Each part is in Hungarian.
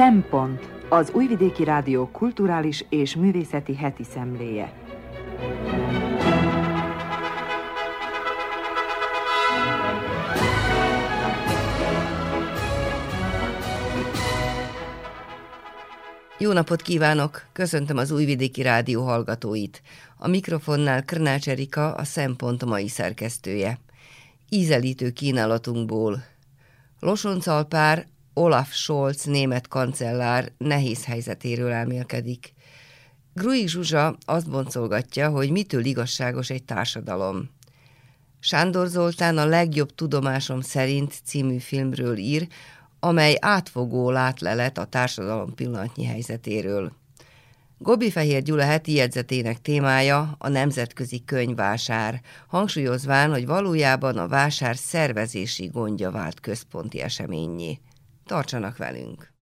Szempont az Újvidéki Rádió kulturális és művészeti heti szemléje. Jó napot kívánok! Köszöntöm az Újvidéki Rádió hallgatóit. A mikrofonnál Krnács Erika, a Szempont mai szerkesztője. Ízelítő kínálatunkból. Losoncalpár Olaf Scholz német kancellár nehéz helyzetéről elmélkedik. Grui Zsuzsa azt boncolgatja, hogy mitől igazságos egy társadalom. Sándor Zoltán a legjobb tudomásom szerint című filmről ír, amely átfogó látlelet a társadalom pillanatnyi helyzetéről. Gobi Fehér Gyula heti jegyzetének témája a nemzetközi könyvvásár, hangsúlyozván, hogy valójában a vásár szervezési gondja vált központi eseményé. Tartsanak velünk!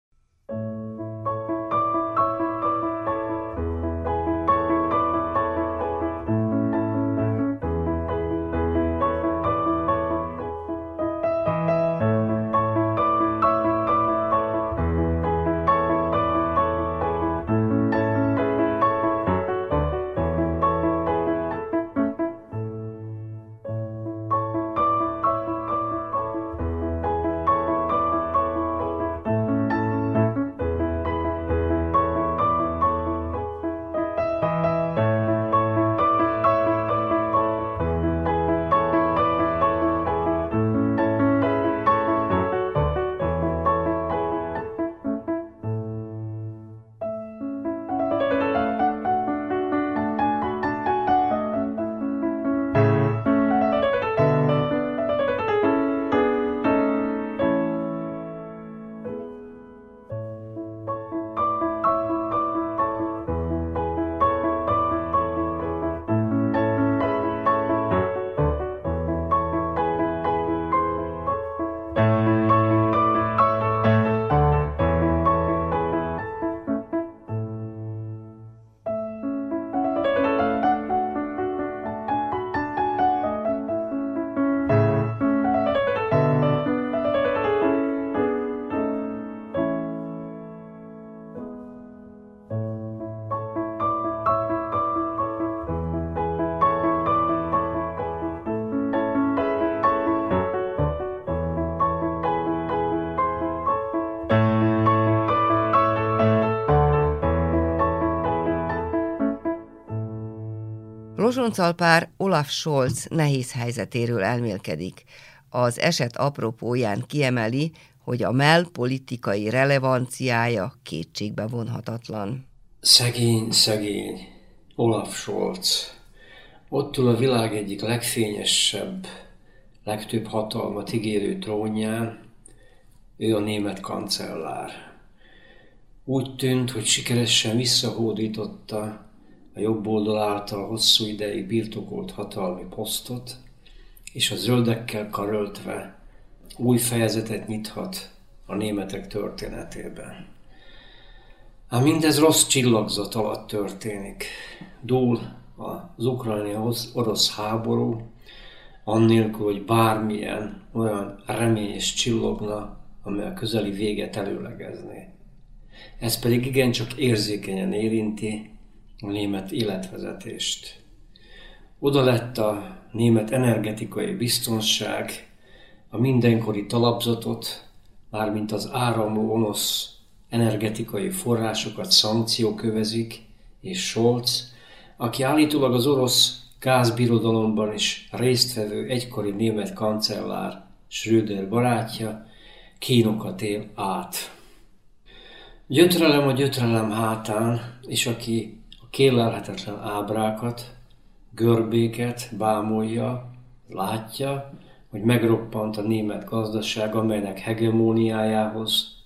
Losoncalpár Olaf Scholz nehéz helyzetéről elmélkedik. Az eset apropóján kiemeli, hogy a mell politikai relevanciája kétségbe vonhatatlan. Szegény, szegény Olaf Scholz. Ott ül a világ egyik legfényesebb, legtöbb hatalmat ígérő trónján, ő a német kancellár. Úgy tűnt, hogy sikeresen visszahódította a jobb oldal által hosszú ideig birtokolt hatalmi posztot, és a zöldekkel karöltve új fejezetet nyithat a németek történetében. Ám mindez rossz csillagzat alatt történik. Dúl az ukrajnai orosz háború, annélkül, hogy bármilyen olyan reményes csillogna, amely a közeli véget előlegezné. Ez pedig igencsak érzékenyen érinti a német életvezetést. Oda lett a német energetikai biztonság, a mindenkori talapzatot, mármint az áramló onosz energetikai forrásokat szankció kövezik, és Scholz, aki állítólag az orosz gázbirodalomban is résztvevő egykori német kancellár Schröder barátja, kínokat él át. Gyötrelem a gyötrelem hátán, és aki kérlelhetetlen ábrákat, görbéket bámolja, látja, hogy megroppant a német gazdaság, amelynek hegemóniájához,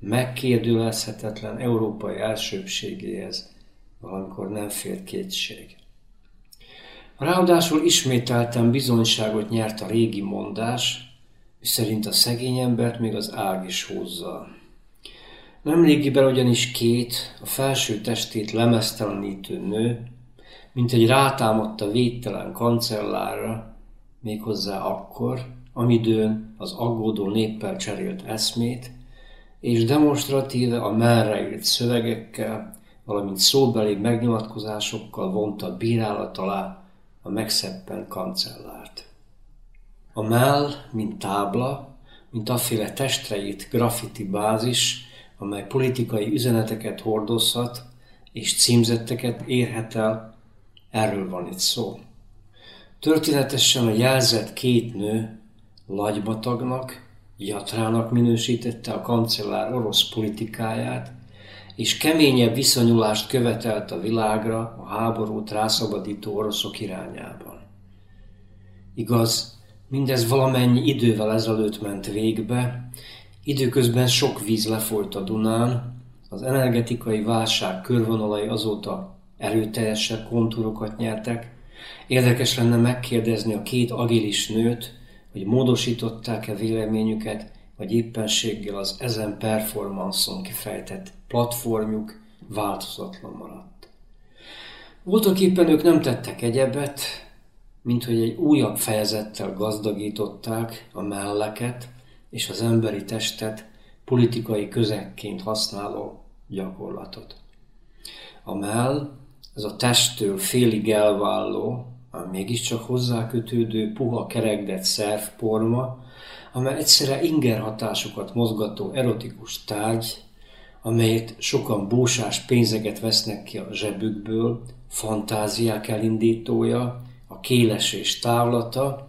megkérdőlezhetetlen európai elsőbségéhez valamikor nem fér kétség. Ráadásul ismételten bizonyságot nyert a régi mondás, szerint a szegény embert még az ág is húzza. Nemrégiben ugyanis két, a felső testét lemeztelenítő nő, mint egy rátámadta védtelen kancellárra, méghozzá akkor, amidőn az aggódó néppel cserélt eszmét, és demonstratíve a merre írt szövegekkel, valamint szóbeli megnyilatkozásokkal vonta bírálat alá a megszeppen kancellárt. A mell, mint tábla, mint aféle testreit graffiti bázis, amely politikai üzeneteket hordozhat és címzetteket érhet el, erről van itt szó. Történetesen a jelzett két nő lagybatagnak, jatrának minősítette a kancellár orosz politikáját, és keményebb viszonyulást követelt a világra a háborút rászabadító oroszok irányában. Igaz, mindez valamennyi idővel ezelőtt ment végbe, időközben sok víz lefolyt a Dunán, az energetikai válság körvonalai azóta erőteljesebb kontúrokat nyertek. Érdekes lenne megkérdezni a két agilis nőt, hogy módosították-e véleményüket, vagy éppenséggel az ezen performanszon kifejtett platformjuk változatlan maradt. Voltak éppen ők nem tettek egyebet, mint hogy egy újabb fejezettel gazdagították a melleket és az emberi testet politikai közekként használó gyakorlatot. A mell, ez a testtől félig elválló, ám mégiscsak hozzákötődő, puha kerekdett szervporma, amely egyszerre inger hatásokat mozgató erotikus tárgy, amelyet sokan búsás pénzeket vesznek ki a zsebükből, fantáziák elindítója, a kélesés távlata,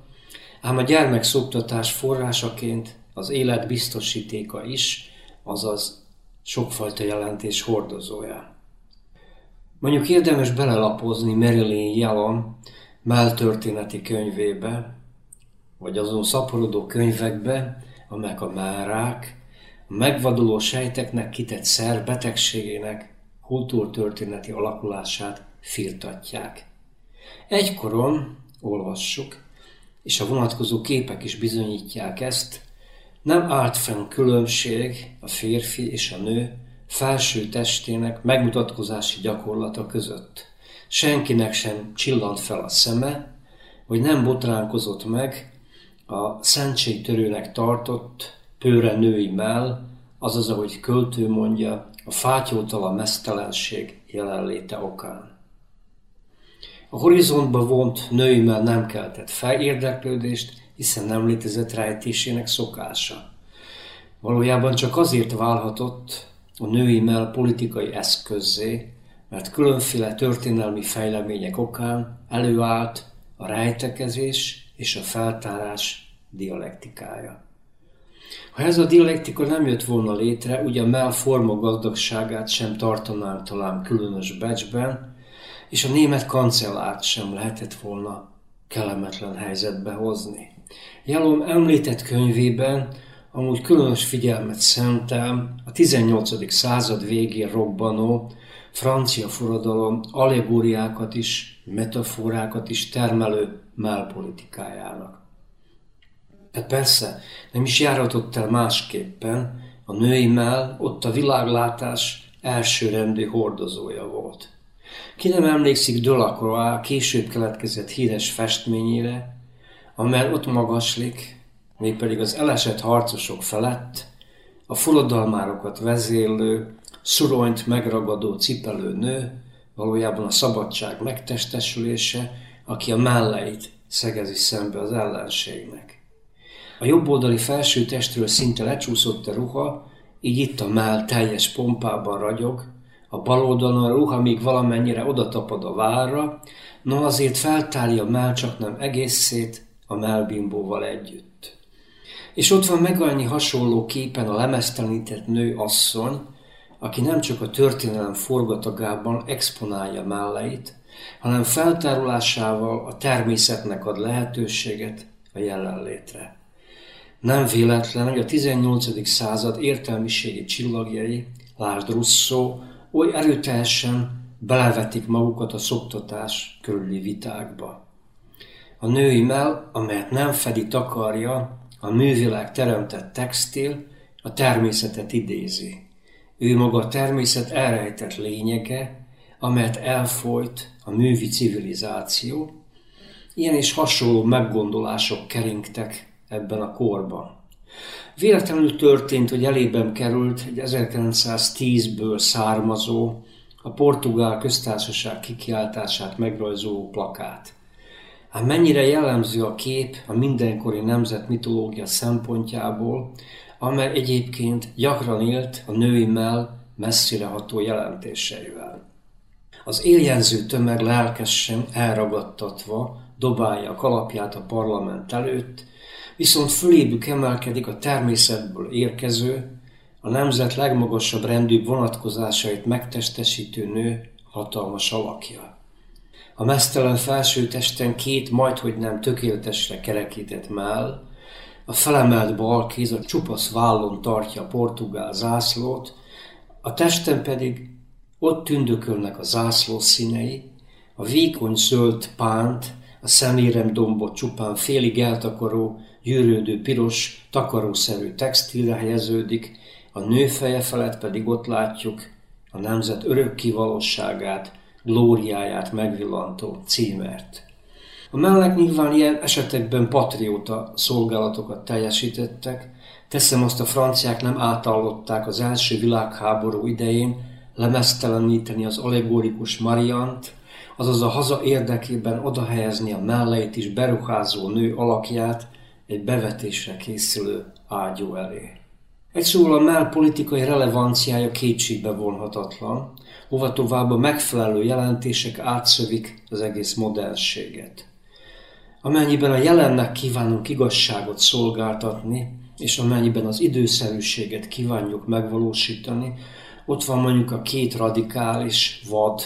ám a gyermekszoktatás forrásaként az élet biztosítéka is, azaz sokfajta jelentés hordozója. Mondjuk érdemes belelapozni Marilyn Yalom melltörténeti könyvébe, vagy azon szaporodó könyvekbe, amelyek a márák, a megvaduló sejteknek kitett szer betegségének kultúrtörténeti alakulását firtatják. Egykoron, olvassuk, és a vonatkozó képek is bizonyítják ezt, nem állt fenn különbség a férfi és a nő felső testének megmutatkozási gyakorlata között. Senkinek sem csillant fel a szeme, vagy nem botránkozott meg a szentségtörőnek tartott pőre női mell, azaz, ahogy költő mondja, a fátyótala mesztelenség jelenléte okán. A horizontba vont mell nem keltett felérdeklődést, hiszen nem létezett rejtésének szokása. Valójában csak azért válhatott a női mell politikai eszközzé, mert különféle történelmi fejlemények okán előállt a rejtekezés és a feltárás dialektikája. Ha ez a dialektika nem jött volna létre, ugye a mell forma gazdagságát sem tartanánk talán különös becsben, és a német kancellárt sem lehetett volna kellemetlen helyzetbe hozni. Jalom említett könyvében amúgy különös figyelmet szentel a 18. század végén robbanó francia forradalom allegóriákat is, metaforákat is termelő melpolitikájának. De persze nem is járhatott el másképpen, a női mell ott a világlátás elsőrendű hordozója volt. Ki nem emlékszik Delacroix később keletkezett híres festményére, amely ott magaslik, mégpedig az elesett harcosok felett, a forradalmárokat vezérlő, szuronyt megragadó cipelő nő, valójában a szabadság megtestesülése, aki a melleit szegezi szembe az ellenségnek. A jobboldali felső testről szinte lecsúszott a ruha, így itt a mell teljes pompában ragyog, a bal oldalon a ruha még valamennyire odatapad a várra, no azért feltárja a mell csak nem egészét a mellbimbóval együtt. És ott van meg annyi hasonló képen a lemeztelenített nő asszony, aki nem csak a történelem forgatagában exponálja melleit, hanem feltárulásával a természetnek ad lehetőséget a jelenlétre. Nem véletlen, hogy a 18. század értelmiségi csillagjai, lásd Russzó, oly erőteljesen belevetik magukat a szoktatás körüli vitákba. A női mell, amelyet nem fedi takarja, a művilág teremtett textil, a természetet idézi. Ő maga a természet elrejtett lényege, amelyet elfolyt a művi civilizáció. Ilyen és hasonló meggondolások keringtek ebben a korban. Véletlenül történt, hogy elében került egy 1910-ből származó, a portugál köztársaság kikiáltását megrajzoló plakát. Hát mennyire jellemző a kép a mindenkori nemzet mitológia szempontjából, amely egyébként gyakran élt a női mell messzire ható jelentéseivel. Az éljenző tömeg lelkesen elragadtatva dobálja a kalapját a parlament előtt, viszont fölébük emelkedik a természetből érkező, a nemzet legmagasabb rendű vonatkozásait megtestesítő nő hatalmas alakja. A mesztelen felsőtesten két majdhogy nem tökéletesre kerekített mell, a felemelt bal kéz a csupasz vállon tartja a portugál zászlót, a testen pedig ott tündökölnek a zászló színei, a vékony zöld pánt, a szemérem dombot csupán félig eltakaró, gyűrődő piros, takarószerű textilre helyeződik, a nő feje felett pedig ott látjuk a nemzet örök kivalosságát, glóriáját megvillantó címert. A mellek nyilván ilyen esetekben patrióta szolgálatokat teljesítettek, teszem azt a franciák nem átallották az első világháború idején lemeszteleníteni az allegorikus Mariant, azaz a haza érdekében odahelyezni a melleit is beruházó nő alakját egy bevetésre készülő ágyú elé. Egy szóval a mell politikai relevanciája kétségbe vonhatatlan, hova tovább a megfelelő jelentések átszövik az egész modernséget. Amennyiben a jelennek kívánunk igazságot szolgáltatni, és amennyiben az időszerűséget kívánjuk megvalósítani, ott van mondjuk a két radikális, vad,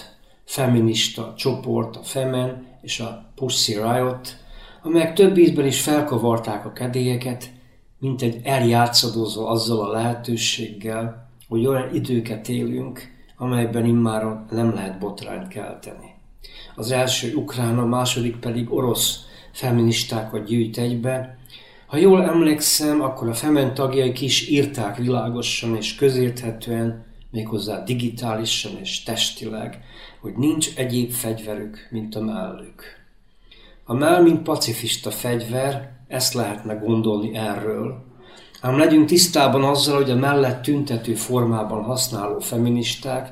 feminista csoport, a Femen és a Pussy Riot, amelyek több ízben is felkavarták a kedélyeket, mint egy eljátszadozva azzal a lehetőséggel, hogy olyan időket élünk, amelyben immáron nem lehet botrányt kelteni. Az első ukrán, a második pedig orosz feministákat gyűjt egybe. Ha jól emlékszem, akkor a Femen tagjai is írták világosan és közérthetően, méghozzá digitálisan és testileg, hogy nincs egyéb fegyverük, mint a mellük. A mell, mint pacifista fegyver, ezt lehetne gondolni erről, ám legyünk tisztában azzal, hogy a mellett tüntető formában használó feministák,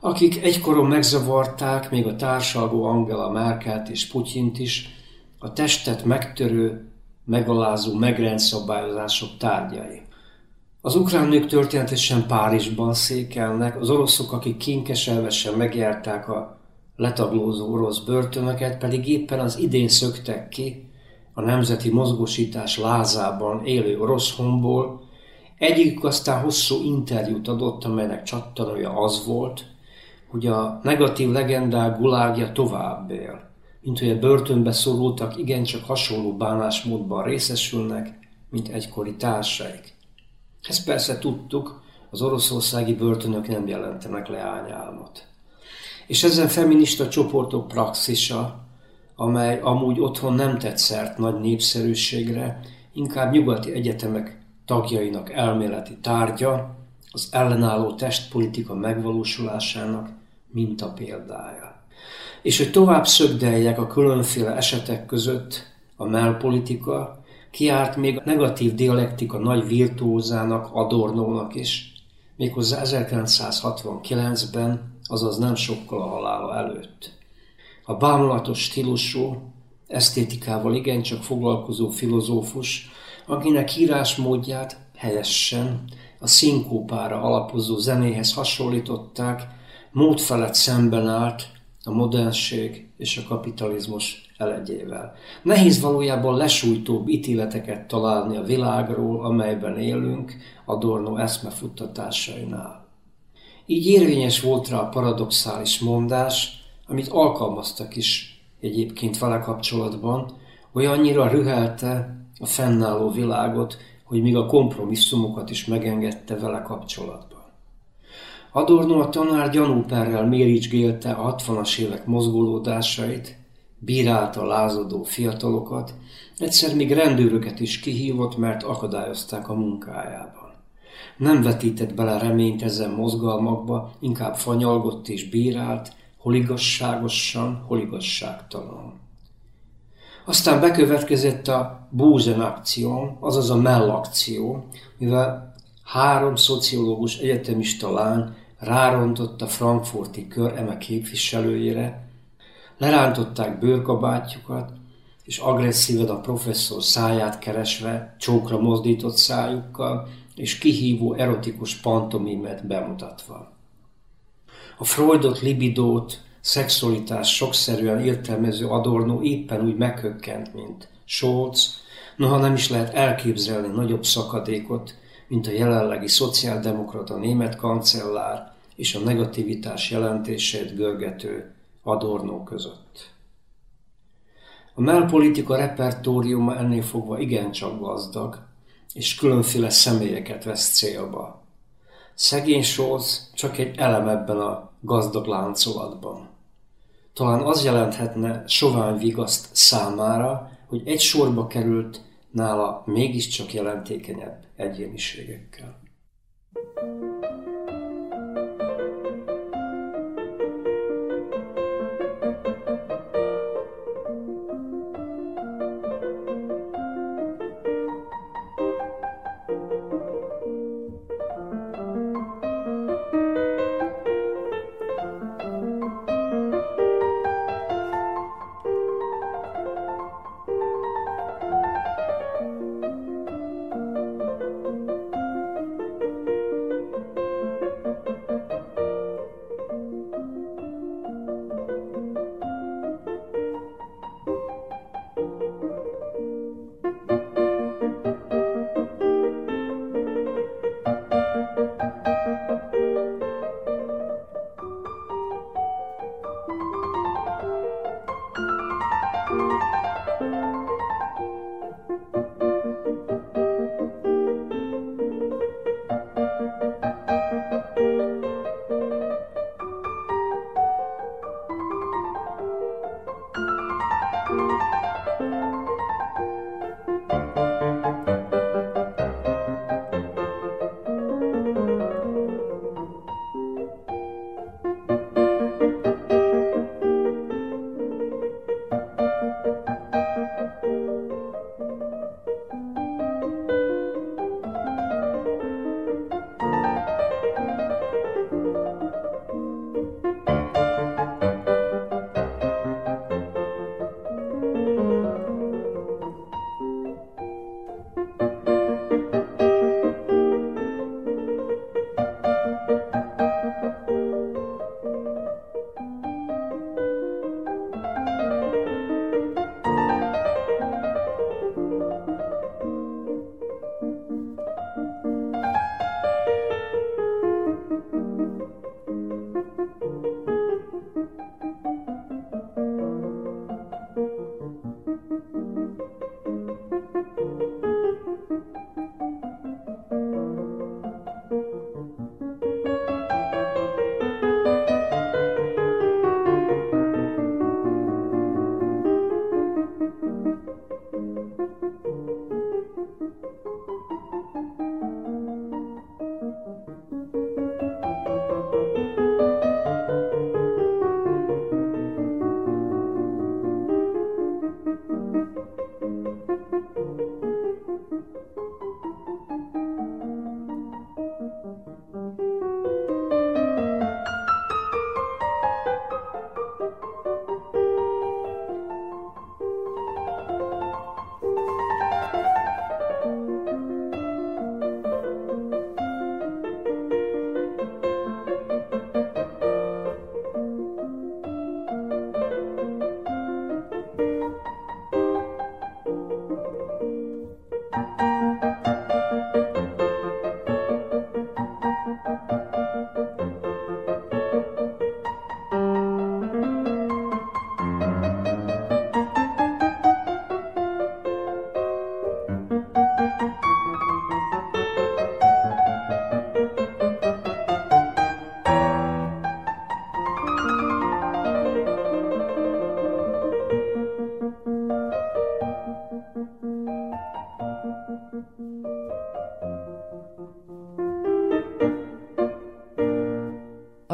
akik egykoron megzavarták még a társalgó Angela Merkelt és Putyint is, a testet megtörő, megalázó, megrendszabályozások tárgyai. Az ukrán nők történetesen Párizsban székelnek, az oroszok, akik kinkeselvesen megjárták a letaglózó orosz börtönöket, pedig éppen az idén szöktek ki a nemzeti mozgósítás lázában élő orosz honból, egyikük aztán hosszú interjút adott, amelynek csattanója az volt, hogy a negatív legendák gulágja tovább él, mint hogy a börtönbe szorultak igencsak hasonló bánásmódban részesülnek, mint egykori társaik. Ezt persze tudtuk, az oroszországi börtönök nem jelentenek leányálmot. És ezen feminista csoportok praxisa, amely amúgy otthon nem tett szert nagy népszerűségre, inkább nyugati egyetemek tagjainak elméleti tárgya, az ellenálló testpolitika megvalósulásának minta példája. És hogy tovább szögdeljek a különféle esetek között, a melpolitika Kiárt még a negatív dialektika nagy virtuózának, Adornónak is, méghozzá 1969-ben, azaz nem sokkal a halála előtt. A bámulatos stílusú, esztétikával igencsak foglalkozó filozófus, akinek írásmódját helyesen a szinkópára alapozó zenéhez hasonlították, mód felett szemben állt a modernség és a kapitalizmus elegyével. Nehéz valójában lesújtóbb ítéleteket találni a világról, amelyben élünk, Adorno eszmefuttatásainál. Így érvényes volt rá a paradoxális mondás, amit alkalmaztak is egyébként vele kapcsolatban, hogy annyira rühelte a fennálló világot, hogy még a kompromisszumokat is megengedte vele kapcsolatban. Adorno a tanár gyanúperrel méricgélte a 60-as évek mozgolódásait, bírálta lázadó fiatalokat, egyszer még rendőröket is kihívott, mert akadályozták a munkájában. Nem vetített bele reményt ezen mozgalmakba, inkább fanyalgott és bírált, hol igazságosan, hol igazságtalan. Aztán bekövetkezett a Búzen akció, azaz a mellakció, mivel három szociológus egyetemista lány rárontott a frankfurti kör eme képviselőjére, lerántották bőrkabátjukat, és agresszíven a professzor száját keresve, csókra mozdított szájukkal, és kihívó erotikus pantomimet bemutatva. A Freudot, libidót, szexualitás sokszerűen értelmező Adorno éppen úgy meghökkent, mint Scholz, noha nem is lehet elképzelni nagyobb szakadékot, mint a jelenlegi szociáldemokrata német kancellár és a negativitás jelentését görgető Adorno között. A melpolitika repertóriuma ennél fogva igencsak gazdag, és különféle személyeket vesz célba. Szegény Scholz csak egy elem ebben a gazdag láncolatban. Talán az jelenthetne sovány vigaszt számára, hogy egy sorba került nála mégiscsak jelentékenyebb egyéniségekkel.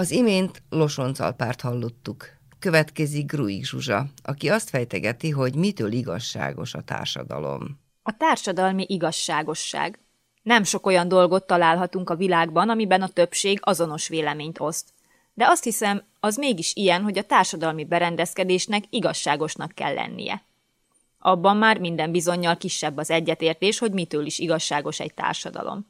Az imént Losoncalpárt hallottuk. Következik Gruig Zsuzsa, aki azt fejtegeti, hogy mitől igazságos a társadalom. A társadalmi igazságosság. Nem sok olyan dolgot találhatunk a világban, amiben a többség azonos véleményt oszt. De azt hiszem, az mégis ilyen, hogy a társadalmi berendezkedésnek igazságosnak kell lennie. Abban már minden bizonyal kisebb az egyetértés, hogy mitől is igazságos egy társadalom.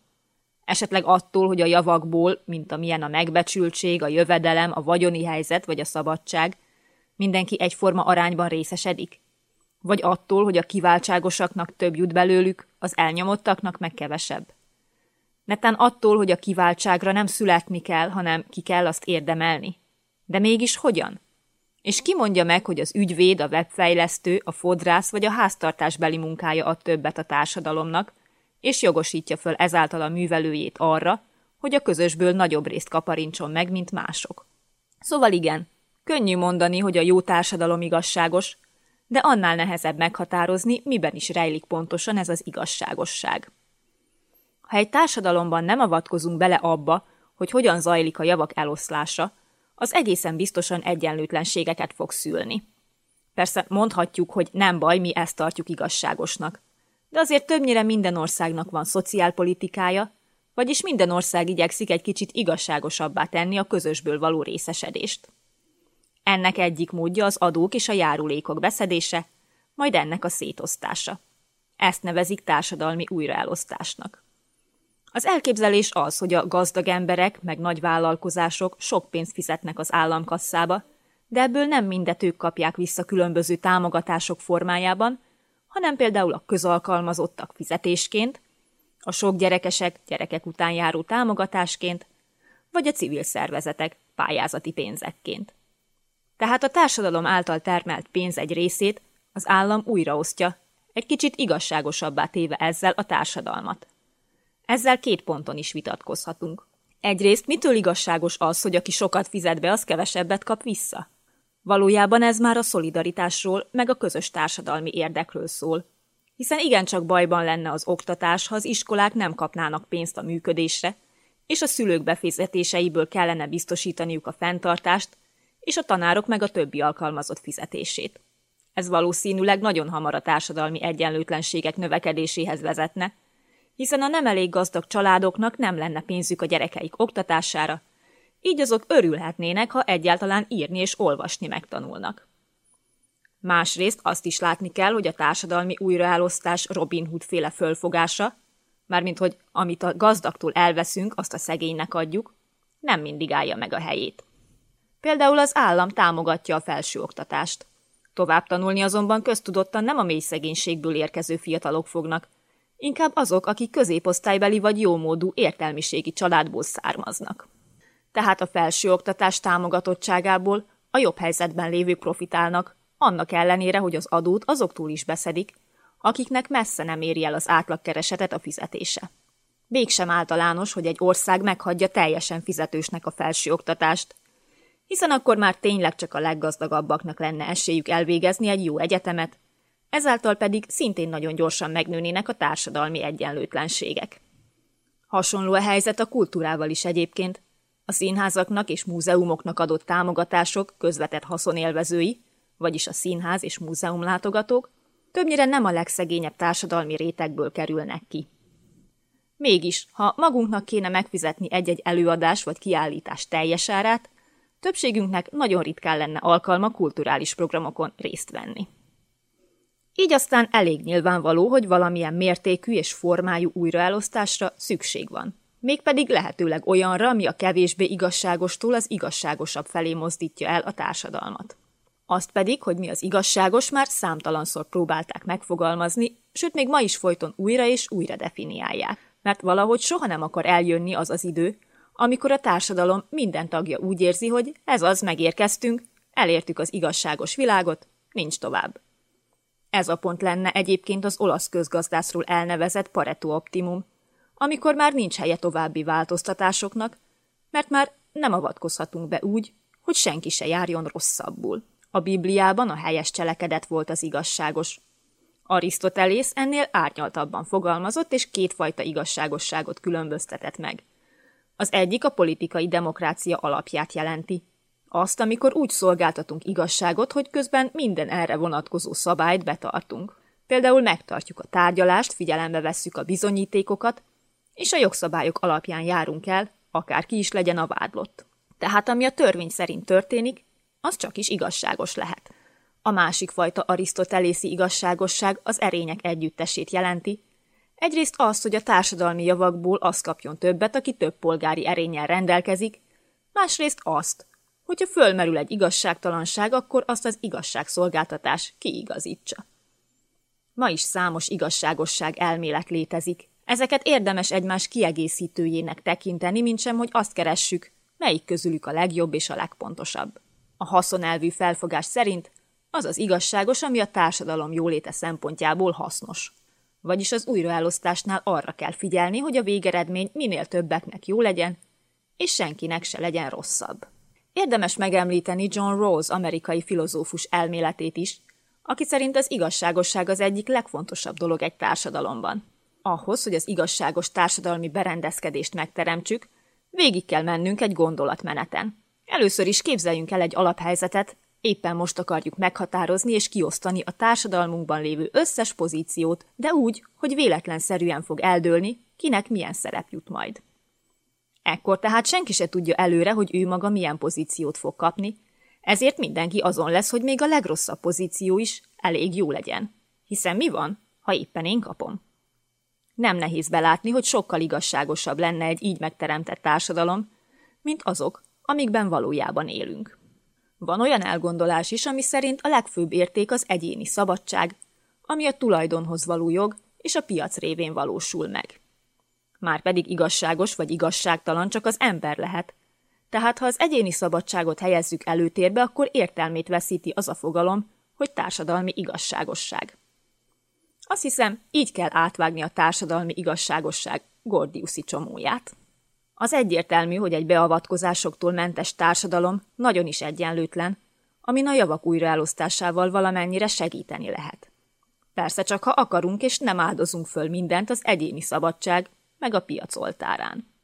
Esetleg attól, hogy a javakból, mint amilyen a megbecsültség, a jövedelem, a vagyoni helyzet vagy a szabadság, mindenki egyforma arányban részesedik? Vagy attól, hogy a kiváltságosaknak több jut belőlük, az elnyomottaknak meg kevesebb? Netán attól, hogy a kiváltságra nem születni kell, hanem ki kell azt érdemelni. De mégis hogyan? És ki mondja meg, hogy az ügyvéd, a webfejlesztő, a fodrász vagy a háztartásbeli munkája ad többet a társadalomnak, és jogosítja föl ezáltal a művelőjét arra, hogy a közösből nagyobb részt kaparincson meg, mint mások. Szóval igen, könnyű mondani, hogy a jó társadalom igazságos, de annál nehezebb meghatározni, miben is rejlik pontosan ez az igazságosság. Ha egy társadalomban nem avatkozunk bele abba, hogy hogyan zajlik a javak eloszlása, az egészen biztosan egyenlőtlenségeket fog szülni. Persze mondhatjuk, hogy nem baj, mi ezt tartjuk igazságosnak. De azért többnyire minden országnak van szociálpolitikája, vagyis minden ország igyekszik egy kicsit igazságosabbá tenni a közösből való részesedést. Ennek egyik módja az adók és a járulékok beszedése, majd ennek a szétosztása. Ezt nevezik társadalmi újraelosztásnak. Az elképzelés az, hogy a gazdag emberek meg nagy vállalkozások sok pénzt fizetnek az államkasszába, de ebből nem mindet ők kapják vissza különböző támogatások formájában, hanem például a közalkalmazottak fizetésként, a sok gyerekesek gyerekek után járó támogatásként, vagy a civil szervezetek pályázati pénzekként. Tehát a társadalom által termelt pénz egy részét az állam újraosztja, egy kicsit igazságosabbá téve ezzel a társadalmat. Ezzel két ponton is vitatkozhatunk. Egyrészt mitől igazságos az, hogy aki sokat fizet be, az kevesebbet kap vissza? Valójában ez már a szolidaritásról, meg a közös társadalmi érdekről szól. Hiszen igencsak bajban lenne az oktatás, ha az iskolák nem kapnának pénzt a működésre, és a szülők befizetéseiből kellene biztosítaniuk a fenntartást, és a tanárok meg a többi alkalmazott fizetését. Ez valószínűleg nagyon hamar a társadalmi egyenlőtlenségek növekedéséhez vezetne, hiszen a nem elég gazdag családoknak nem lenne pénzük a gyerekeik oktatására, így azok örülhetnének, ha egyáltalán írni és olvasni megtanulnak. Másrészt azt is látni kell, hogy a társadalmi újraelosztás Robin Hood féle fölfogása, mármint hogy amit a gazdagtól elveszünk, azt a szegénynek adjuk, nem mindig állja meg a helyét. Például az állam támogatja a felsőoktatást. Tovább tanulni azonban köztudottan nem a mély szegénységből érkező fiatalok fognak, inkább azok, akik középosztálybeli vagy jómódú értelmiségi családból származnak tehát a felsőoktatás támogatottságából a jobb helyzetben lévők profitálnak, annak ellenére, hogy az adót azoktól is beszedik, akiknek messze nem éri el az átlagkeresetet a fizetése. Mégsem általános, hogy egy ország meghagyja teljesen fizetősnek a felsőoktatást, hiszen akkor már tényleg csak a leggazdagabbaknak lenne esélyük elvégezni egy jó egyetemet, ezáltal pedig szintén nagyon gyorsan megnőnének a társadalmi egyenlőtlenségek. Hasonló a helyzet a kultúrával is egyébként, a színházaknak és múzeumoknak adott támogatások közvetett haszonélvezői, vagyis a színház és múzeum látogatók, többnyire nem a legszegényebb társadalmi rétegből kerülnek ki. Mégis, ha magunknak kéne megfizetni egy-egy előadás vagy kiállítás teljes árát, többségünknek nagyon ritkán lenne alkalma kulturális programokon részt venni. Így aztán elég nyilvánvaló, hogy valamilyen mértékű és formájú újraelosztásra szükség van mégpedig lehetőleg olyanra, ami a kevésbé igazságostól az igazságosabb felé mozdítja el a társadalmat. Azt pedig, hogy mi az igazságos, már számtalanszor próbálták megfogalmazni, sőt még ma is folyton újra és újra definiálják, mert valahogy soha nem akar eljönni az az idő, amikor a társadalom minden tagja úgy érzi, hogy ez az, megérkeztünk, elértük az igazságos világot, nincs tovább. Ez a pont lenne egyébként az olasz közgazdászról elnevezett Pareto optimum, amikor már nincs helye további változtatásoknak, mert már nem avatkozhatunk be úgy, hogy senki se járjon rosszabbul. A Bibliában a helyes cselekedet volt az igazságos. Arisztotelész ennél árnyaltabban fogalmazott, és kétfajta igazságosságot különböztetett meg. Az egyik a politikai demokrácia alapját jelenti. Azt, amikor úgy szolgáltatunk igazságot, hogy közben minden erre vonatkozó szabályt betartunk. Például megtartjuk a tárgyalást, figyelembe vesszük a bizonyítékokat, és a jogszabályok alapján járunk el, akár ki is legyen a vádlott. Tehát ami a törvény szerint történik, az csak is igazságos lehet. A másik fajta arisztotelészi igazságosság az erények együttesét jelenti, egyrészt az, hogy a társadalmi javakból az kapjon többet, aki több polgári erényel rendelkezik, másrészt azt, hogyha fölmerül egy igazságtalanság, akkor azt az igazságszolgáltatás kiigazítsa. Ma is számos igazságosság elmélet létezik. Ezeket érdemes egymás kiegészítőjének tekinteni, mint sem, hogy azt keressük, melyik közülük a legjobb és a legpontosabb. A haszonelvű felfogás szerint az az igazságos, ami a társadalom jóléte szempontjából hasznos. Vagyis az újraelosztásnál arra kell figyelni, hogy a végeredmény minél többeknek jó legyen, és senkinek se legyen rosszabb. Érdemes megemlíteni John Rawls amerikai filozófus elméletét is, aki szerint az igazságosság az egyik legfontosabb dolog egy társadalomban. Ahhoz, hogy az igazságos társadalmi berendezkedést megteremtsük, végig kell mennünk egy gondolatmeneten. Először is képzeljünk el egy alaphelyzetet, éppen most akarjuk meghatározni és kiosztani a társadalmunkban lévő összes pozíciót, de úgy, hogy véletlenszerűen fog eldőlni, kinek milyen szerep jut majd. Ekkor tehát senki se tudja előre, hogy ő maga milyen pozíciót fog kapni, ezért mindenki azon lesz, hogy még a legrosszabb pozíció is elég jó legyen. Hiszen mi van, ha éppen én kapom? Nem nehéz belátni, hogy sokkal igazságosabb lenne egy így megteremtett társadalom, mint azok, amikben valójában élünk. Van olyan elgondolás is, ami szerint a legfőbb érték az egyéni szabadság, ami a tulajdonhoz való jog és a piac révén valósul meg. Márpedig igazságos vagy igazságtalan csak az ember lehet. Tehát ha az egyéni szabadságot helyezzük előtérbe, akkor értelmét veszíti az a fogalom, hogy társadalmi igazságosság. Azt hiszem, így kell átvágni a társadalmi igazságosság Gordiuszi csomóját. Az egyértelmű, hogy egy beavatkozásoktól mentes társadalom nagyon is egyenlőtlen, amin a javak újraelosztásával valamennyire segíteni lehet. Persze csak ha akarunk és nem áldozunk föl mindent az egyéni szabadság meg a piac oltárán.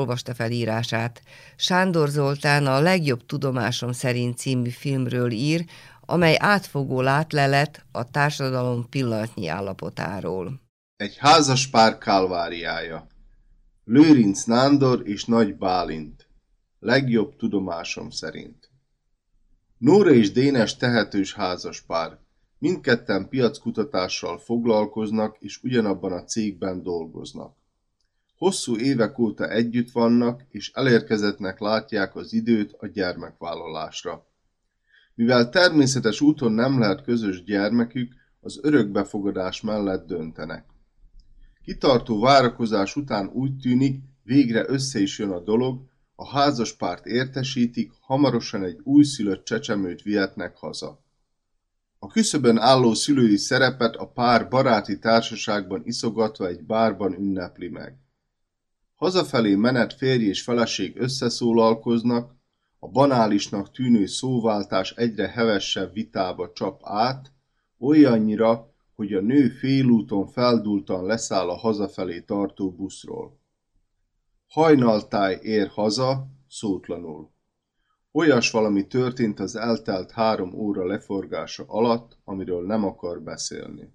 Olvasta felírását. Sándor Zoltán a Legjobb tudomásom szerint című filmről ír, amely átfogó látlelet a társadalom pillanatnyi állapotáról. Egy házas pár kálváriája. Lőrinc Nándor és Nagy Bálint. Legjobb tudomásom szerint. Nóra és Dénes tehetős házaspár. Mindketten piackutatással foglalkoznak és ugyanabban a cégben dolgoznak. Hosszú évek óta együtt vannak, és elérkezettnek látják az időt a gyermekvállalásra. Mivel természetes úton nem lehet közös gyermekük, az örökbefogadás mellett döntenek. Kitartó várakozás után úgy tűnik, végre össze is jön a dolog, a házaspárt értesítik, hamarosan egy újszülött csecsemőt vihetnek haza. A küszöbön álló szülői szerepet a pár baráti társaságban iszogatva egy bárban ünnepli meg. Hazafelé menet férj és feleség összeszólalkoznak, a banálisnak tűnő szóváltás egyre hevesebb vitába csap át, olyannyira, hogy a nő félúton feldultan leszáll a hazafelé tartó buszról. Hajnaltáj ér haza, szótlanul. Olyas valami történt az eltelt három óra leforgása alatt, amiről nem akar beszélni.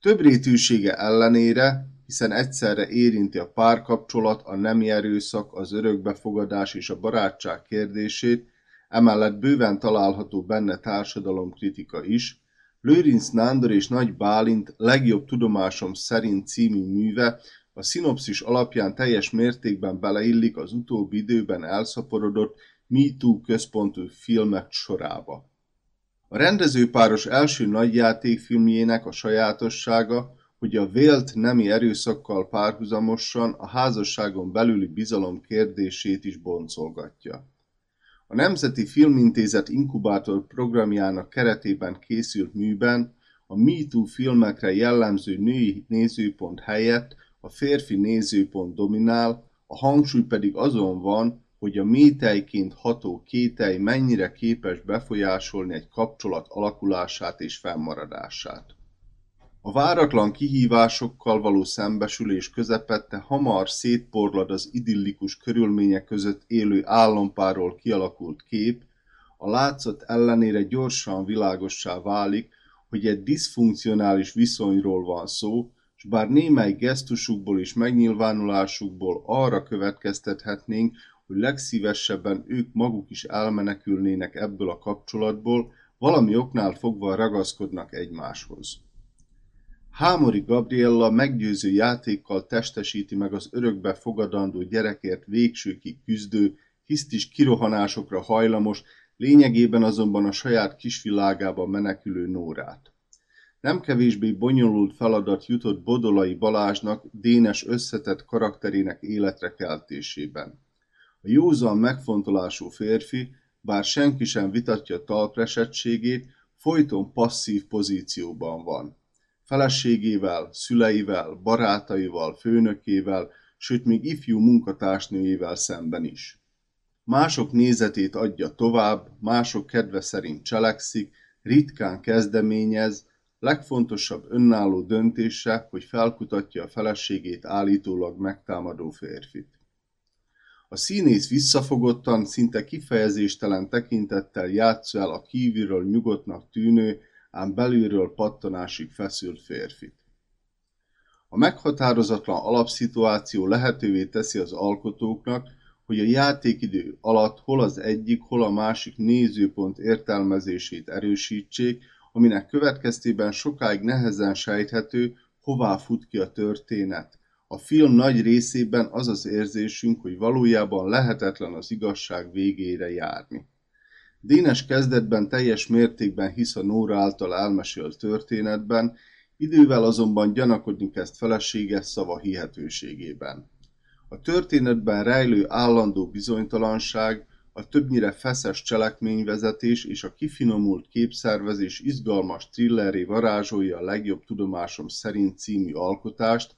Több rétűsége ellenére hiszen egyszerre érinti a párkapcsolat, a nemi erőszak, az örökbefogadás és a barátság kérdését, emellett bőven található benne társadalomkritika is, Lőrinc Nándor és Nagy Bálint legjobb tudomásom szerint című műve a szinopszis alapján teljes mértékben beleillik az utóbbi időben elszaporodott MeToo központú filmek sorába. A rendezőpáros első nagyjátékfilmjének a sajátossága, hogy a vélt nemi erőszakkal párhuzamosan a házasságon belüli bizalom kérdését is boncolgatja. A Nemzeti Filmintézet inkubátor programjának keretében készült műben a MeToo filmekre jellemző női nézőpont helyett a férfi nézőpont dominál, a hangsúly pedig azon van, hogy a métejként ható kételj mennyire képes befolyásolni egy kapcsolat alakulását és fennmaradását. A váratlan kihívásokkal való szembesülés közepette hamar szétporlad az idillikus körülmények között élő állampárról kialakult kép, a látszat ellenére gyorsan világossá válik, hogy egy diszfunkcionális viszonyról van szó, és bár némely gesztusukból és megnyilvánulásukból arra következtethetnénk, hogy legszívesebben ők maguk is elmenekülnének ebből a kapcsolatból, valami oknál fogva ragaszkodnak egymáshoz. Hámori Gabriella meggyőző játékkal testesíti meg az örökbe fogadandó gyerekért végsőkig küzdő, hisztis kirohanásokra hajlamos, lényegében azonban a saját kisvilágába menekülő Nórát. Nem kevésbé bonyolult feladat jutott Bodolai Balázsnak Dénes összetett karakterének életre keltésében. A józan megfontolású férfi, bár senki sem vitatja talpresettségét, folyton passzív pozícióban van feleségével, szüleivel, barátaival, főnökével, sőt még ifjú munkatársnőjével szemben is. Mások nézetét adja tovább, mások kedve szerint cselekszik, ritkán kezdeményez, legfontosabb önálló döntése, hogy felkutatja a feleségét állítólag megtámadó férfit. A színész visszafogottan, szinte kifejezéstelen tekintettel játszol el a kívülről nyugodtnak tűnő, ám belülről pattanásig feszült férfit. A meghatározatlan alapszituáció lehetővé teszi az alkotóknak, hogy a játékidő alatt hol az egyik, hol a másik nézőpont értelmezését erősítsék, aminek következtében sokáig nehezen sejthető, hová fut ki a történet. A film nagy részében az az érzésünk, hogy valójában lehetetlen az igazság végére járni. Dénes kezdetben teljes mértékben hisz a Nóra által elmesélt történetben, idővel azonban gyanakodni kezd felesége szava hihetőségében. A történetben rejlő állandó bizonytalanság, a többnyire feszes cselekményvezetés és a kifinomult képszervezés izgalmas thrilleré varázsolja a legjobb tudomásom szerint című alkotást,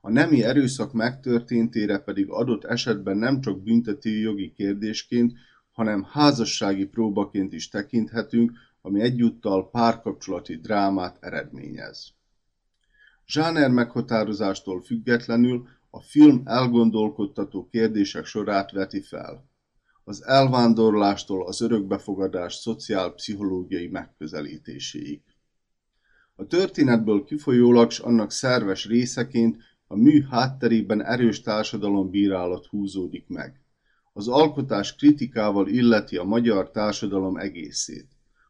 a nemi erőszak megtörténtére pedig adott esetben nem csak büntetőjogi kérdésként, hanem házassági próbaként is tekinthetünk, ami egyúttal párkapcsolati drámát eredményez. Zsáner meghatározástól függetlenül a film elgondolkodtató kérdések sorát veti fel. Az elvándorlástól az örökbefogadás szociálpszichológiai megközelítéséig. A történetből kifolyólag s annak szerves részeként a mű hátterében erős társadalombírálat húzódik meg. Az alkotás kritikával illeti a magyar társadalom egészét.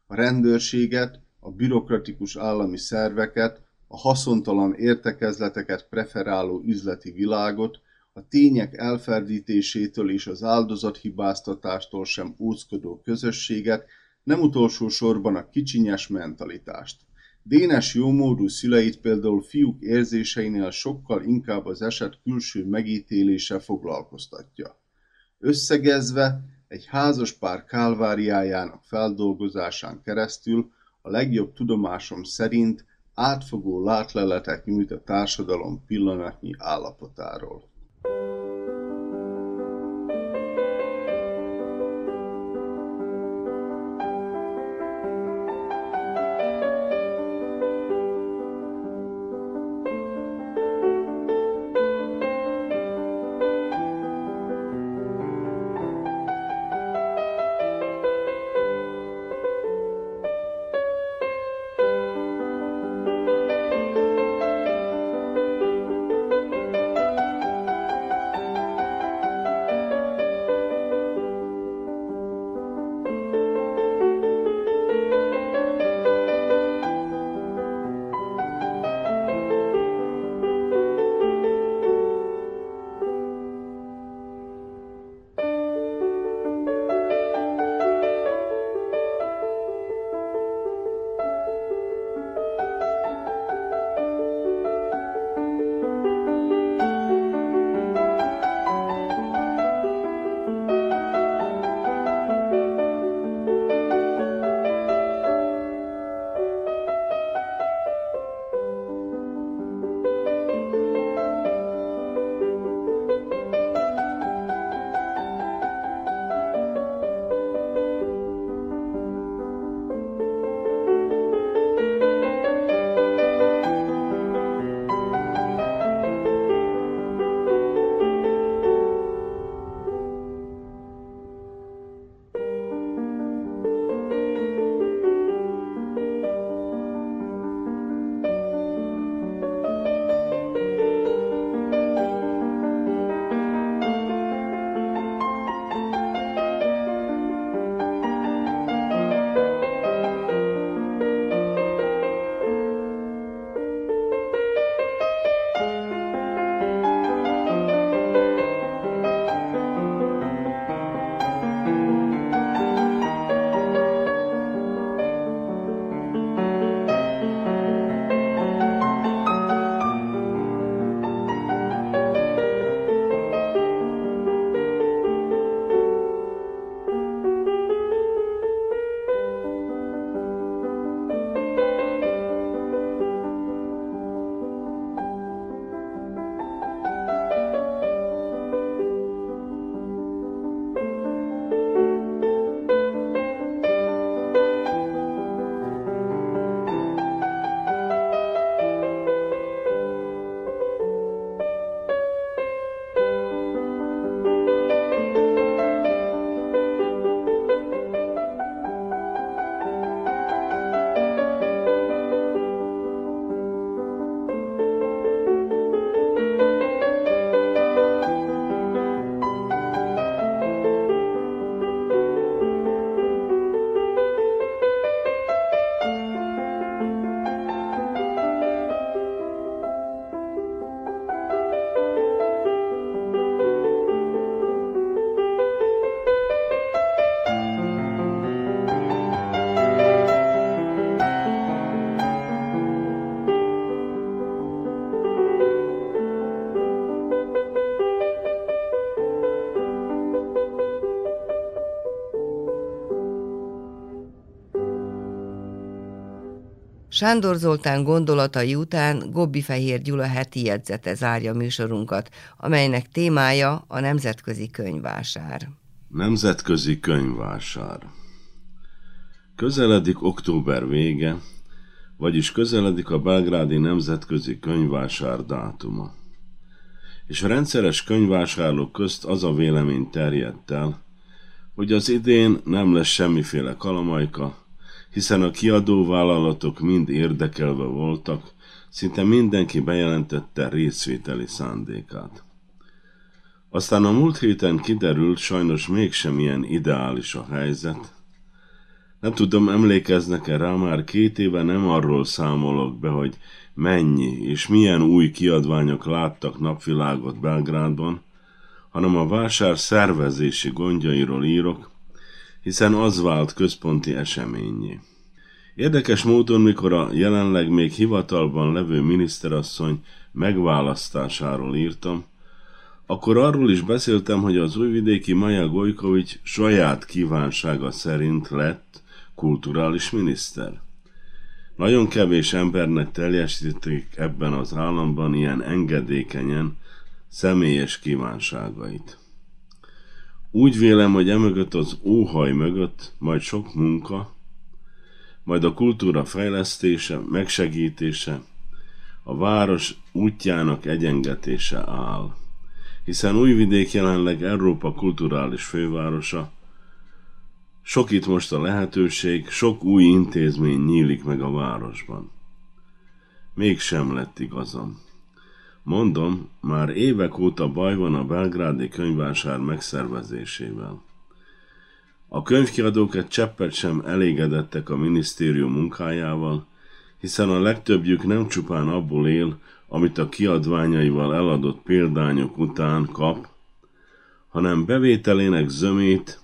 A rendőrséget, a bürokratikus állami szerveket, a haszontalan értekezleteket preferáló üzleti világot, a tények elferdítésétől és az áldozathibáztatástól sem óckodó közösséget, nem utolsó sorban a kicsinyes mentalitást. Dénes jómódú szüleit például fiúk érzéseinél sokkal inkább az eset külső megítélése foglalkoztatja. Összegezve, egy házas pár kálváriájának feldolgozásán keresztül a legjobb tudomásom szerint átfogó látleletet nyújt a társadalom pillanatnyi állapotáról. Sándor Zoltán gondolatai után Gobbi Fehér Gyula heti jegyzete zárja műsorunkat, amelynek témája a Nemzetközi Könyvvásár. Nemzetközi Könyvvásár Közeledik október vége, vagyis közeledik a Belgrádi Nemzetközi Könyvvásár dátuma. és a rendszeres könyvvásárlók közt az a vélemény terjedt el, hogy az idén nem lesz semmiféle kalamajka, hiszen a kiadóvállalatok mind érdekelve voltak, szinte mindenki bejelentette részvételi szándékát. Aztán a múlt héten kiderült, sajnos mégsem ilyen ideális a helyzet. Nem tudom, emlékeznek-e rá, már két éve nem arról számolok be, hogy mennyi és milyen új kiadványok láttak napvilágot Belgrádban, hanem a vásár szervezési gondjairól írok, hiszen az vált központi eseményé. Érdekes módon, mikor a jelenleg még hivatalban levő miniszterasszony megválasztásáról írtam, akkor arról is beszéltem, hogy az újvidéki Maja Gojkovics saját kívánsága szerint lett kulturális miniszter. Nagyon kevés embernek teljesítik ebben az államban ilyen engedékenyen személyes kívánságait. Úgy vélem, hogy emögött az óhaj mögött majd sok munka, majd a kultúra fejlesztése, megsegítése, a város útjának egyengetése áll. Hiszen Újvidék jelenleg Európa kulturális fővárosa, sok itt most a lehetőség, sok új intézmény nyílik meg a városban. Mégsem lett igazam. Mondom, már évek óta baj van a belgrádi könyvásár megszervezésével. A könyvkiadók egy cseppet sem elégedettek a minisztérium munkájával, hiszen a legtöbbjük nem csupán abból él, amit a kiadványaival eladott példányok után kap, hanem bevételének zömét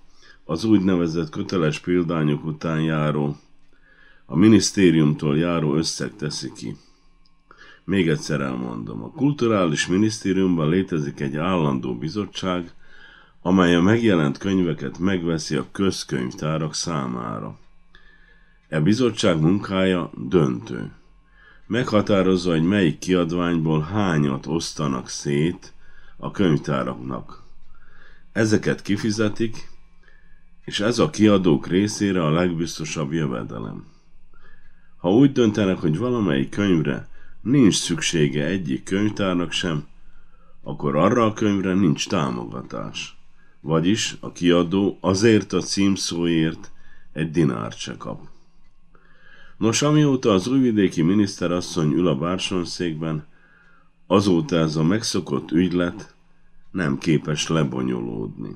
az úgynevezett köteles példányok után járó, a minisztériumtól járó összeg teszi ki. Még egyszer elmondom, a kulturális minisztériumban létezik egy állandó bizottság, amely a megjelent könyveket megveszi a közkönyvtárak számára. E bizottság munkája döntő. Meghatározza, hogy melyik kiadványból hányat osztanak szét a könyvtáraknak. Ezeket kifizetik, és ez a kiadók részére a legbiztosabb jövedelem. Ha úgy döntenek, hogy valamelyik könyvre nincs szüksége egyik könyvtárnak sem, akkor arra a könyvre nincs támogatás. Vagyis a kiadó azért a címszóért egy dinárt se kap. Nos, amióta az újvidéki miniszterasszony ül a bársonyszékben, azóta ez a megszokott ügylet nem képes lebonyolódni.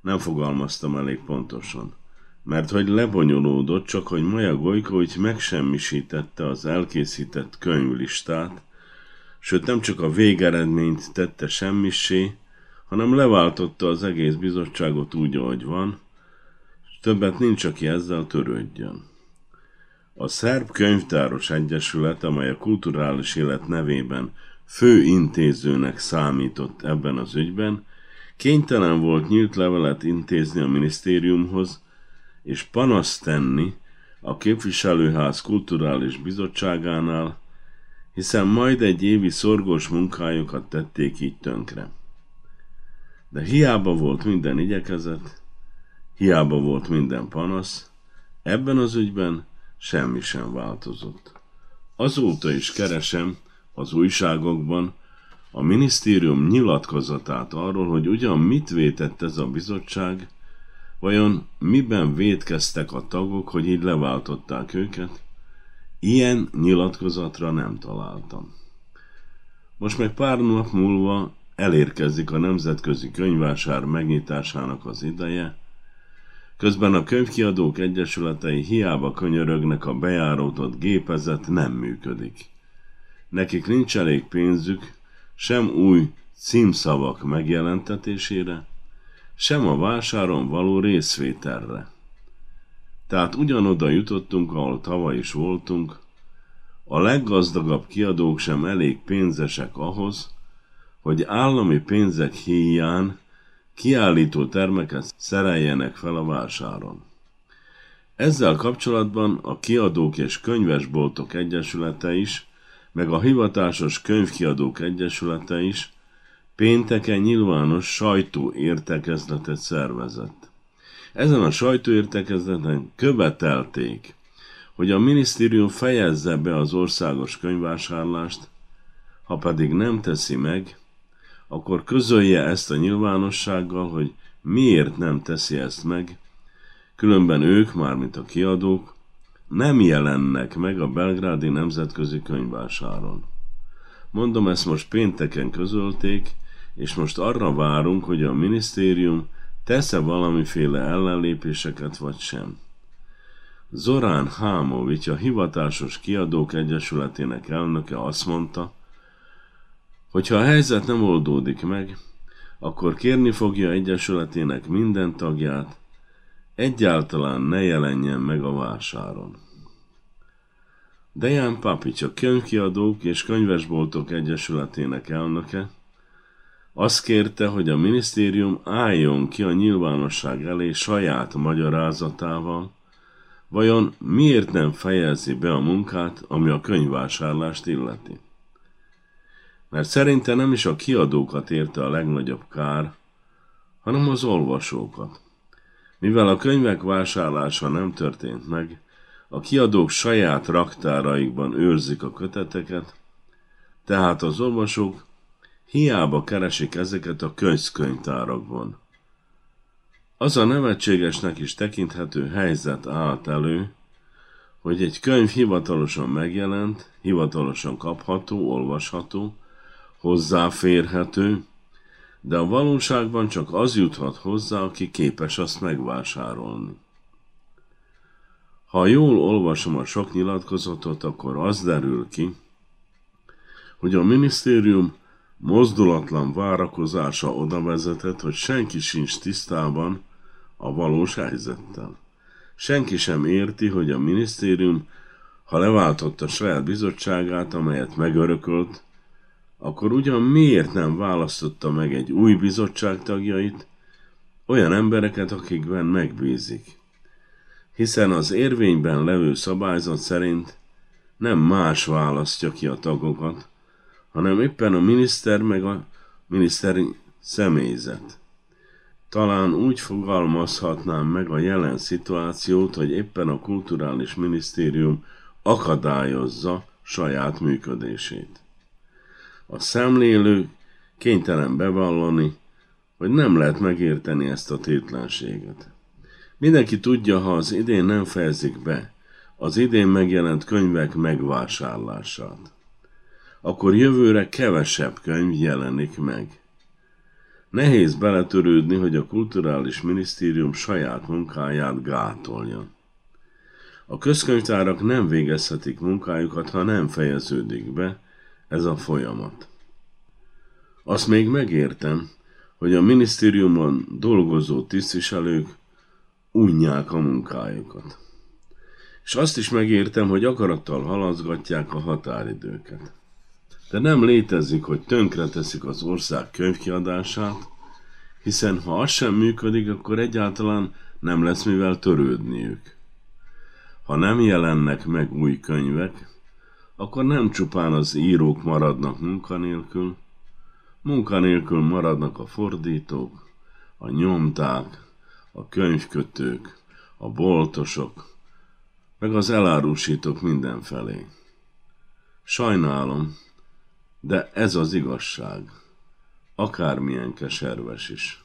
Nem fogalmaztam elég pontosan, mert hogy lebonyolódott, csak hogy Maja Gojkovics megsemmisítette az elkészített könyvlistát, sőt nem csak a végeredményt tette semmisé, hanem leváltotta az egész bizottságot úgy, ahogy van, és többet nincs, aki ezzel törődjön. A Szerb Könyvtáros Egyesület, amely a kulturális élet nevében fő intézőnek számított ebben az ügyben, kénytelen volt nyílt levelet intézni a minisztériumhoz, és panaszt tenni a képviselőház kulturális bizottságánál, hiszen majd egy évi szorgos munkájukat tették így tönkre. De hiába volt minden igyekezet, hiába volt minden panasz, ebben az ügyben semmi sem változott. Azóta is keresem az újságokban a minisztérium nyilatkozatát arról, hogy ugyan mit vétett ez a bizottság, vajon miben vétkeztek a tagok, hogy így leváltották őket, ilyen nyilatkozatra nem találtam. Most meg pár nap múlva elérkezik a Nemzetközi Könyvásár megnyitásának az ideje, közben a könyvkiadók egyesületei hiába könyörögnek a bejárótott gépezet nem működik. Nekik nincs elég pénzük, sem új címszavak megjelentetésére, sem a vásáron való részvételre. Tehát ugyanoda jutottunk, ahol tavaly is voltunk, a leggazdagabb kiadók sem elég pénzesek ahhoz, hogy állami pénzek híján kiállító termeket szereljenek fel a vásáron. Ezzel kapcsolatban a Kiadók és Könyvesboltok Egyesülete is, meg a Hivatásos Könyvkiadók Egyesülete is pénteken nyilvános sajtóértekezletet szervezett. Ezen a sajtóértekezleten követelték, hogy a minisztérium fejezze be az országos könyvásárlást, ha pedig nem teszi meg, akkor közölje ezt a nyilvánossággal, hogy miért nem teszi ezt meg, különben ők, mármint a kiadók, nem jelennek meg a belgrádi nemzetközi könyvásáron. Mondom, ezt most pénteken közölték, és most arra várunk, hogy a minisztérium tesz-e valamiféle ellenlépéseket vagy sem. Zorán Hámovics, a Hivatásos Kiadók Egyesületének elnöke azt mondta, hogy ha a helyzet nem oldódik meg, akkor kérni fogja Egyesületének minden tagját, egyáltalán ne jelenjen meg a vásáron. Dejan Papics, a könyvkiadók és könyvesboltok egyesületének elnöke, azt kérte, hogy a minisztérium álljon ki a nyilvánosság elé saját magyarázatával, vajon miért nem fejezi be a munkát, ami a könyvvásárlást illeti. Mert szerinte nem is a kiadókat érte a legnagyobb kár, hanem az olvasókat. Mivel a könyvek vásárlása nem történt meg, a kiadók saját raktáraikban őrzik a köteteket, tehát az olvasók hiába keresik ezeket a könyvkönyvtárakban. Az a nevetségesnek is tekinthető helyzet állt elő, hogy egy könyv hivatalosan megjelent, hivatalosan kapható, olvasható, hozzáférhető, de a valóságban csak az juthat hozzá, aki képes azt megvásárolni. Ha jól olvasom a sok nyilatkozatot, akkor az derül ki, hogy a minisztérium mozdulatlan várakozása oda vezetett, hogy senki sincs tisztában a valós helyzettel. Senki sem érti, hogy a minisztérium, ha leváltotta saját bizottságát, amelyet megörökölt, akkor ugyan miért nem választotta meg egy új bizottság tagjait, olyan embereket, akikben megbízik? Hiszen az érvényben levő szabályzat szerint nem más választja ki a tagokat, hanem éppen a miniszter meg a miniszteri személyzet. Talán úgy fogalmazhatnám meg a jelen szituációt, hogy éppen a kulturális minisztérium akadályozza saját működését. A szemlélő kénytelen bevallani, hogy nem lehet megérteni ezt a tétlenséget. Mindenki tudja, ha az idén nem fejezik be az idén megjelent könyvek megvásárlását, akkor jövőre kevesebb könyv jelenik meg. Nehéz beletörődni, hogy a kulturális minisztérium saját munkáját gátolja. A közkönyvtárak nem végezhetik munkájukat, ha nem fejeződik be, ez a folyamat. Azt még megértem, hogy a minisztériumon dolgozó tisztviselők unják a munkájukat. És azt is megértem, hogy akarattal halazgatják a határidőket. De nem létezik, hogy tönkreteszik az ország könyvkiadását, hiszen ha az sem működik, akkor egyáltalán nem lesz mivel törődniük. Ha nem jelennek meg új könyvek, akkor nem csupán az írók maradnak munkanélkül, munkanélkül maradnak a fordítók, a nyomták, a könyvkötők, a boltosok, meg az elárusítók mindenfelé. Sajnálom, de ez az igazság, akármilyen keserves is.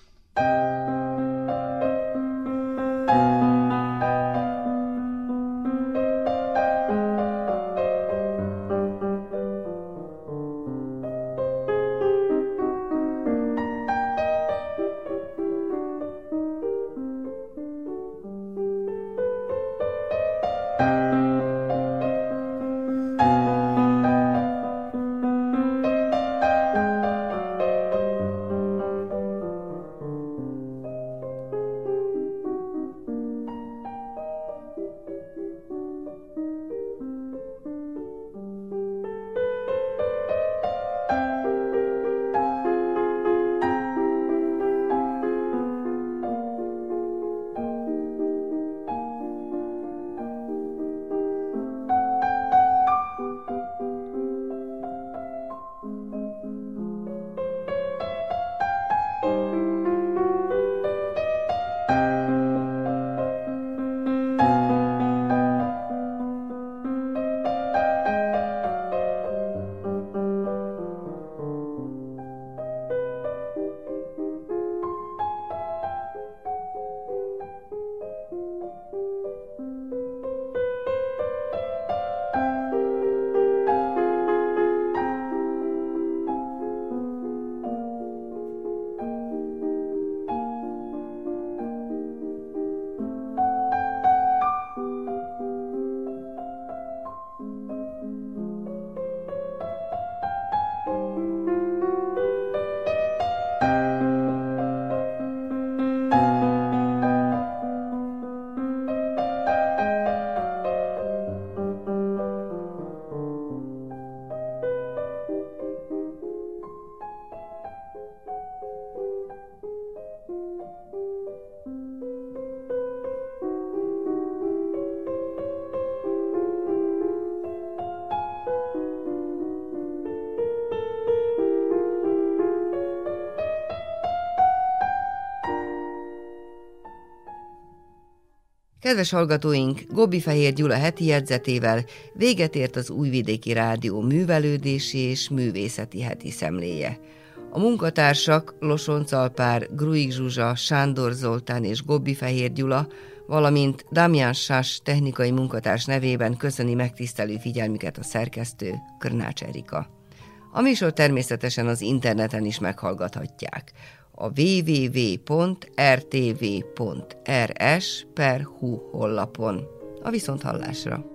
thank you Kedves hallgatóink, Gobbi Fehér Gyula heti jegyzetével véget ért az Újvidéki Rádió művelődési és művészeti heti szemléje. A munkatársak Losonc Alpár, Gruig Zsuzsa, Sándor Zoltán és Gobbi Fehér Gyula, valamint Damián Sás technikai munkatárs nevében köszöni megtisztelő figyelmüket a szerkesztő Körnács Erika. A műsor természetesen az interneten is meghallgathatják a www.rtv.rs per. A viszonthallásra!